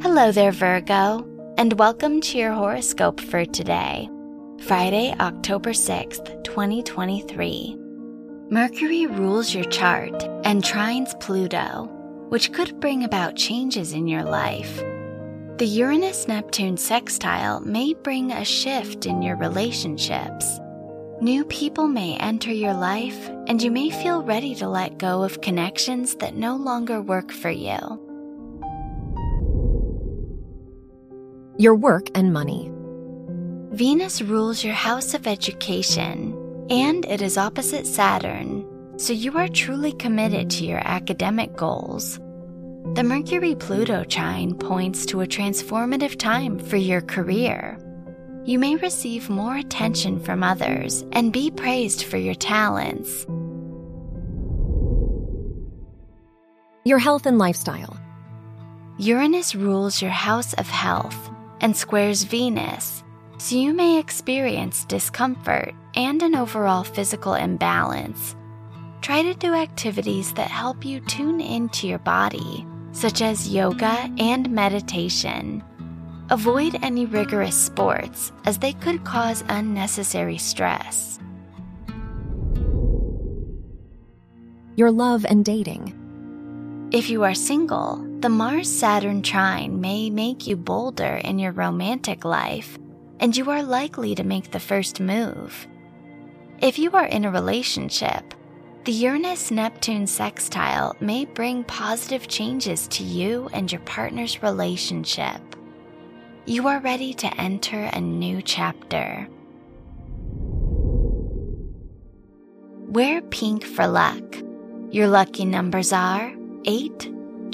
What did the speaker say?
Hello there, Virgo, and welcome to your horoscope for today, Friday, October 6th, 2023. Mercury rules your chart and trines Pluto, which could bring about changes in your life. The Uranus Neptune sextile may bring a shift in your relationships. New people may enter your life, and you may feel ready to let go of connections that no longer work for you. Your work and money. Venus rules your house of education, and it is opposite Saturn, so you are truly committed to your academic goals. The Mercury Pluto trine points to a transformative time for your career. You may receive more attention from others and be praised for your talents. Your health and lifestyle. Uranus rules your house of health and squares Venus, so you may experience discomfort and an overall physical imbalance. Try to do activities that help you tune into your body, such as yoga and meditation. Avoid any rigorous sports as they could cause unnecessary stress. Your love and dating. If you are single, the Mars Saturn trine may make you bolder in your romantic life, and you are likely to make the first move. If you are in a relationship, the Uranus Neptune sextile may bring positive changes to you and your partner's relationship. You are ready to enter a new chapter. Wear pink for luck. Your lucky numbers are 8,